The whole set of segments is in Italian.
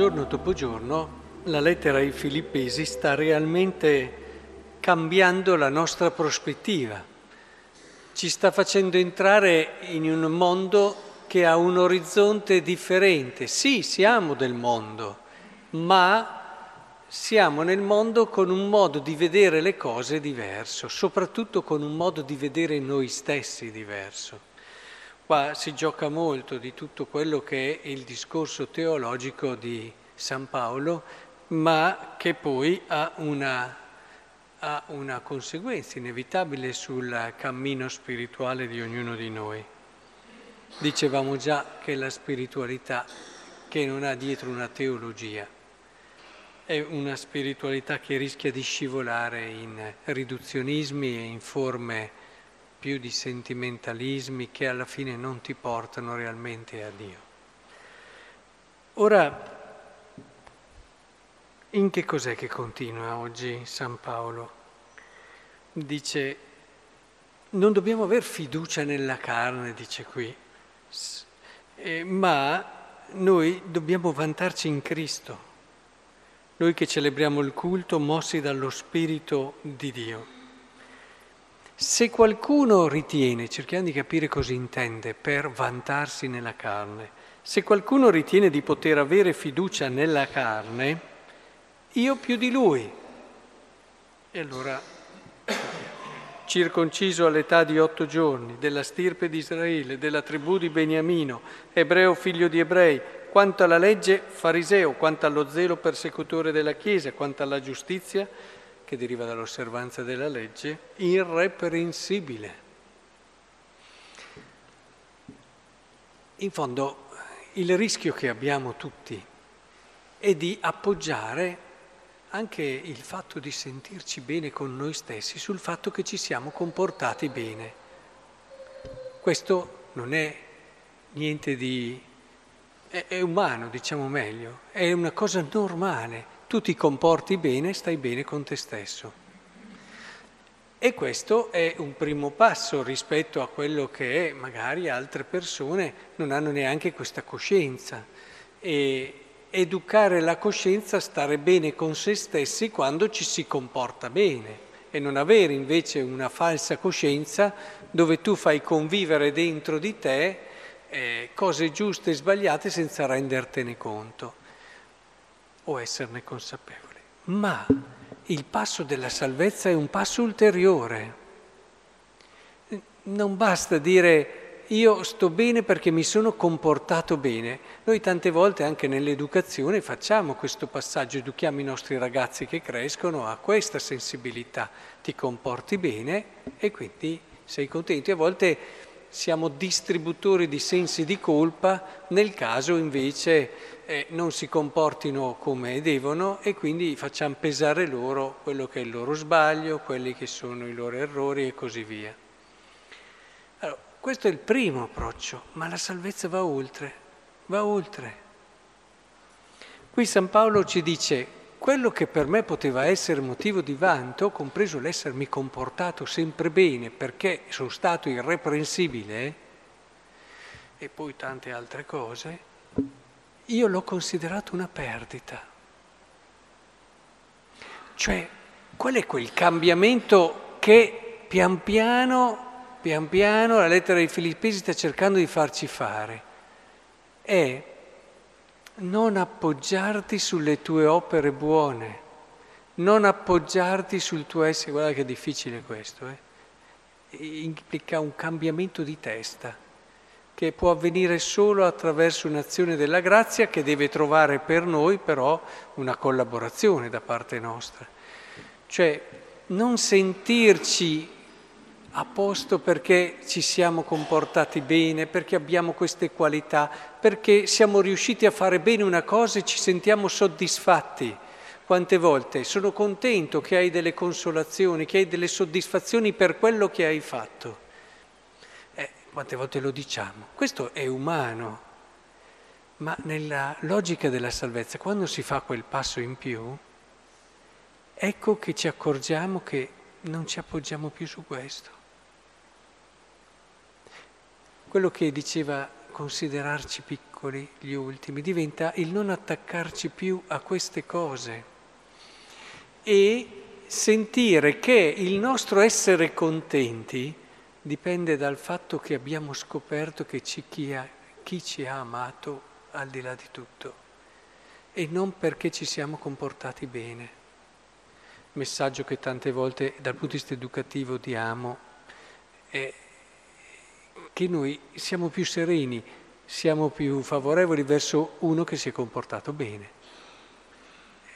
giorno dopo giorno la lettera ai Filippesi sta realmente cambiando la nostra prospettiva, ci sta facendo entrare in un mondo che ha un orizzonte differente. Sì, siamo del mondo, ma siamo nel mondo con un modo di vedere le cose diverso, soprattutto con un modo di vedere noi stessi diverso. Qua si gioca molto di tutto quello che è il discorso teologico di San Paolo, ma che poi ha una, ha una conseguenza inevitabile sul cammino spirituale di ognuno di noi. Dicevamo già che la spiritualità che non ha dietro una teologia è una spiritualità che rischia di scivolare in riduzionismi e in forme più di sentimentalismi che alla fine non ti portano realmente a Dio. Ora, in che cos'è che continua oggi San Paolo? Dice, non dobbiamo aver fiducia nella carne, dice qui, eh, ma noi dobbiamo vantarci in Cristo, noi che celebriamo il culto mossi dallo Spirito di Dio. Se qualcuno ritiene, cerchiamo di capire cosa intende per vantarsi nella carne, se qualcuno ritiene di poter avere fiducia nella carne, io più di lui. E allora, circonciso all'età di otto giorni, della stirpe di Israele, della tribù di Beniamino, ebreo figlio di ebrei, quanto alla legge fariseo, quanto allo zelo persecutore della Chiesa, quanto alla giustizia, che deriva dall'osservanza della legge, irreprensibile. In fondo il rischio che abbiamo tutti è di appoggiare anche il fatto di sentirci bene con noi stessi sul fatto che ci siamo comportati bene. Questo non è niente di... è, umano, diciamo meglio, è una cosa normale tu ti comporti bene, stai bene con te stesso. E questo è un primo passo rispetto a quello che magari altre persone non hanno neanche questa coscienza. E educare la coscienza a stare bene con se stessi quando ci si comporta bene e non avere invece una falsa coscienza dove tu fai convivere dentro di te eh, cose giuste e sbagliate senza rendertene conto o esserne consapevoli. Ma il passo della salvezza è un passo ulteriore. Non basta dire io sto bene perché mi sono comportato bene. Noi tante volte anche nell'educazione facciamo questo passaggio, educhiamo i nostri ragazzi che crescono a questa sensibilità. Ti comporti bene e quindi sei contento. E a volte siamo distributori di sensi di colpa nel caso invece eh, non si comportino come devono e quindi facciamo pesare loro quello che è il loro sbaglio, quelli che sono i loro errori e così via. Allora, questo è il primo approccio, ma la salvezza va oltre, va oltre. Qui San Paolo ci dice, quello che per me poteva essere motivo di vanto, compreso l'essermi comportato sempre bene perché sono stato irreprensibile, e poi tante altre cose, io l'ho considerato una perdita. Cioè, qual è quel cambiamento che pian piano, pian piano la lettera ai Filippesi sta cercando di farci fare? È non appoggiarti sulle tue opere buone, non appoggiarti sul tuo essere, guarda che difficile questo, eh? implica un cambiamento di testa che può avvenire solo attraverso un'azione della grazia che deve trovare per noi però una collaborazione da parte nostra. Cioè non sentirci a posto perché ci siamo comportati bene, perché abbiamo queste qualità, perché siamo riusciti a fare bene una cosa e ci sentiamo soddisfatti. Quante volte sono contento che hai delle consolazioni, che hai delle soddisfazioni per quello che hai fatto quante volte lo diciamo, questo è umano, ma nella logica della salvezza, quando si fa quel passo in più, ecco che ci accorgiamo che non ci appoggiamo più su questo. Quello che diceva considerarci piccoli, gli ultimi, diventa il non attaccarci più a queste cose e sentire che il nostro essere contenti dipende dal fatto che abbiamo scoperto che ci, chi, ha, chi ci ha amato al di là di tutto e non perché ci siamo comportati bene. Messaggio che tante volte dal punto di vista educativo diamo è che noi siamo più sereni, siamo più favorevoli verso uno che si è comportato bene.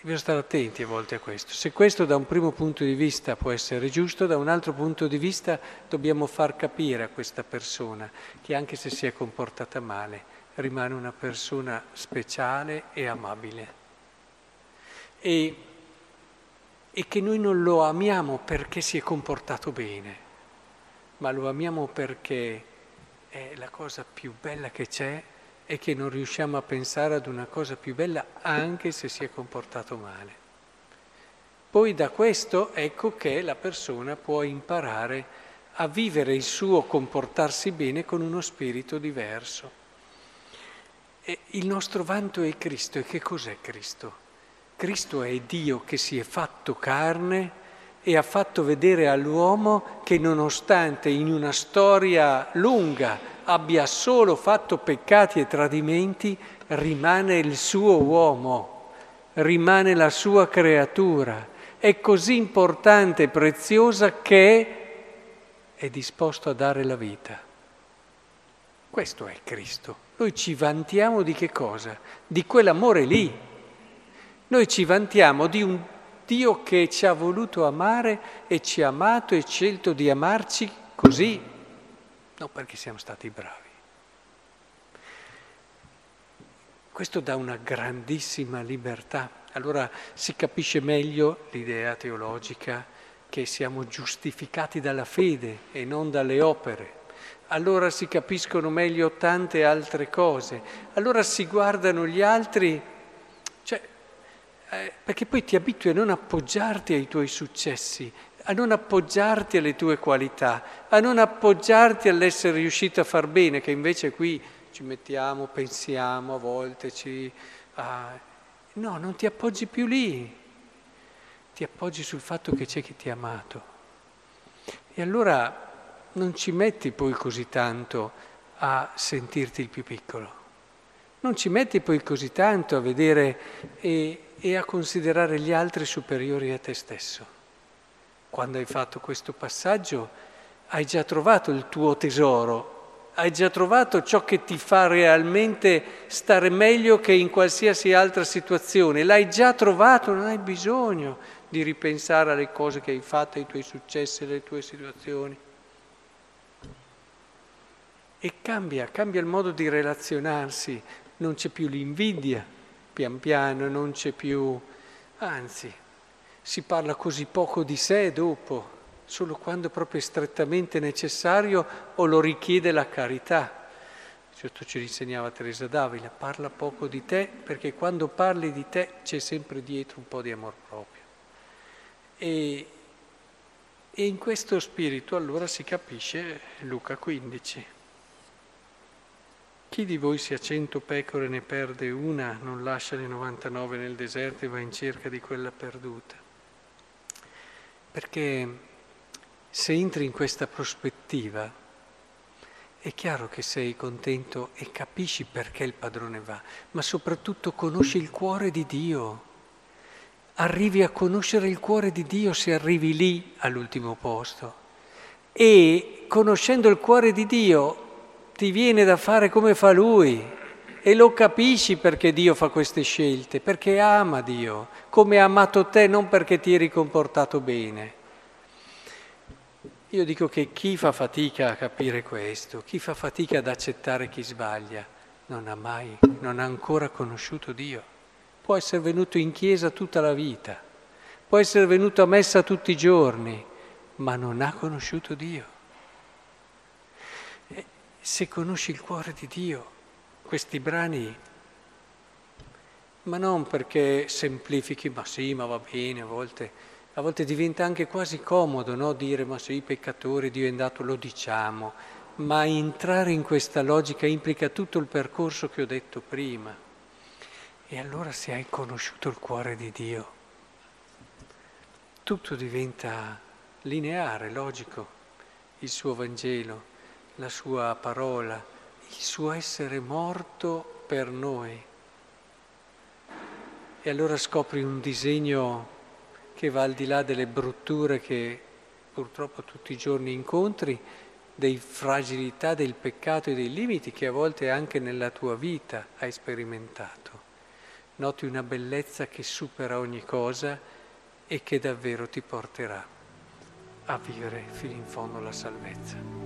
Bisogna stare attenti a volte a questo. Se questo da un primo punto di vista può essere giusto, da un altro punto di vista dobbiamo far capire a questa persona che anche se si è comportata male, rimane una persona speciale e amabile. E, e che noi non lo amiamo perché si è comportato bene, ma lo amiamo perché è la cosa più bella che c'è e che non riusciamo a pensare ad una cosa più bella anche se si è comportato male. Poi da questo ecco che la persona può imparare a vivere il suo comportarsi bene con uno spirito diverso. E il nostro vanto è Cristo. E che cos'è Cristo? Cristo è Dio che si è fatto carne e ha fatto vedere all'uomo che nonostante in una storia lunga abbia solo fatto peccati e tradimenti, rimane il suo uomo, rimane la sua creatura. È così importante e preziosa che è disposto a dare la vita. Questo è Cristo. Noi ci vantiamo di che cosa? Di quell'amore lì. Noi ci vantiamo di un Dio che ci ha voluto amare e ci ha amato e scelto di amarci così, non perché siamo stati bravi. Questo dà una grandissima libertà. Allora si capisce meglio l'idea teologica che siamo giustificati dalla fede e non dalle opere allora si capiscono meglio tante altre cose, allora si guardano gli altri, eh, perché poi ti abitui a non appoggiarti ai tuoi successi, a non appoggiarti alle tue qualità, a non appoggiarti all'essere riuscito a far bene, che invece qui ci mettiamo, pensiamo a volte, ci... Ah, no, non ti appoggi più lì, ti appoggi sul fatto che c'è chi ti ha amato. E allora non ci metti poi così tanto a sentirti il più piccolo, non ci metti poi così tanto a vedere e, e a considerare gli altri superiori a te stesso. Quando hai fatto questo passaggio hai già trovato il tuo tesoro, hai già trovato ciò che ti fa realmente stare meglio che in qualsiasi altra situazione, l'hai già trovato, non hai bisogno di ripensare alle cose che hai fatto, ai tuoi successi, alle tue situazioni. E cambia, cambia il modo di relazionarsi, non c'è più l'invidia, pian piano, non c'è più... Anzi, si parla così poco di sé dopo, solo quando proprio è strettamente necessario o lo richiede la carità. Certo ci insegnava Teresa Davila, parla poco di te perché quando parli di te c'è sempre dietro un po' di amor proprio. E, e in questo spirito allora si capisce Luca 15. Chi di voi se ha cento pecore ne perde una, non lascia le 99 nel deserto e va in cerca di quella perduta? Perché se entri in questa prospettiva è chiaro che sei contento e capisci perché il padrone va, ma soprattutto conosci il cuore di Dio. Arrivi a conoscere il cuore di Dio se arrivi lì all'ultimo posto. E conoscendo il cuore di Dio ti viene da fare come fa lui e lo capisci perché Dio fa queste scelte, perché ama Dio, come ha amato te, non perché ti eri comportato bene. Io dico che chi fa fatica a capire questo, chi fa fatica ad accettare chi sbaglia, non ha mai, non ha ancora conosciuto Dio. Può essere venuto in chiesa tutta la vita, può essere venuto a messa tutti i giorni, ma non ha conosciuto Dio se conosci il cuore di Dio, questi brani, ma non perché semplifichi, ma sì, ma va bene, a volte, a volte diventa anche quasi comodo no? dire, ma sì, i peccatori, Dio è andato, lo diciamo, ma entrare in questa logica implica tutto il percorso che ho detto prima. E allora se hai conosciuto il cuore di Dio, tutto diventa lineare, logico, il suo Vangelo, la sua parola, il suo essere morto per noi. E allora scopri un disegno che va al di là delle brutture che purtroppo tutti i giorni incontri, dei fragilità del peccato e dei limiti che a volte anche nella tua vita hai sperimentato. Noti una bellezza che supera ogni cosa e che davvero ti porterà a vivere fino in fondo la salvezza.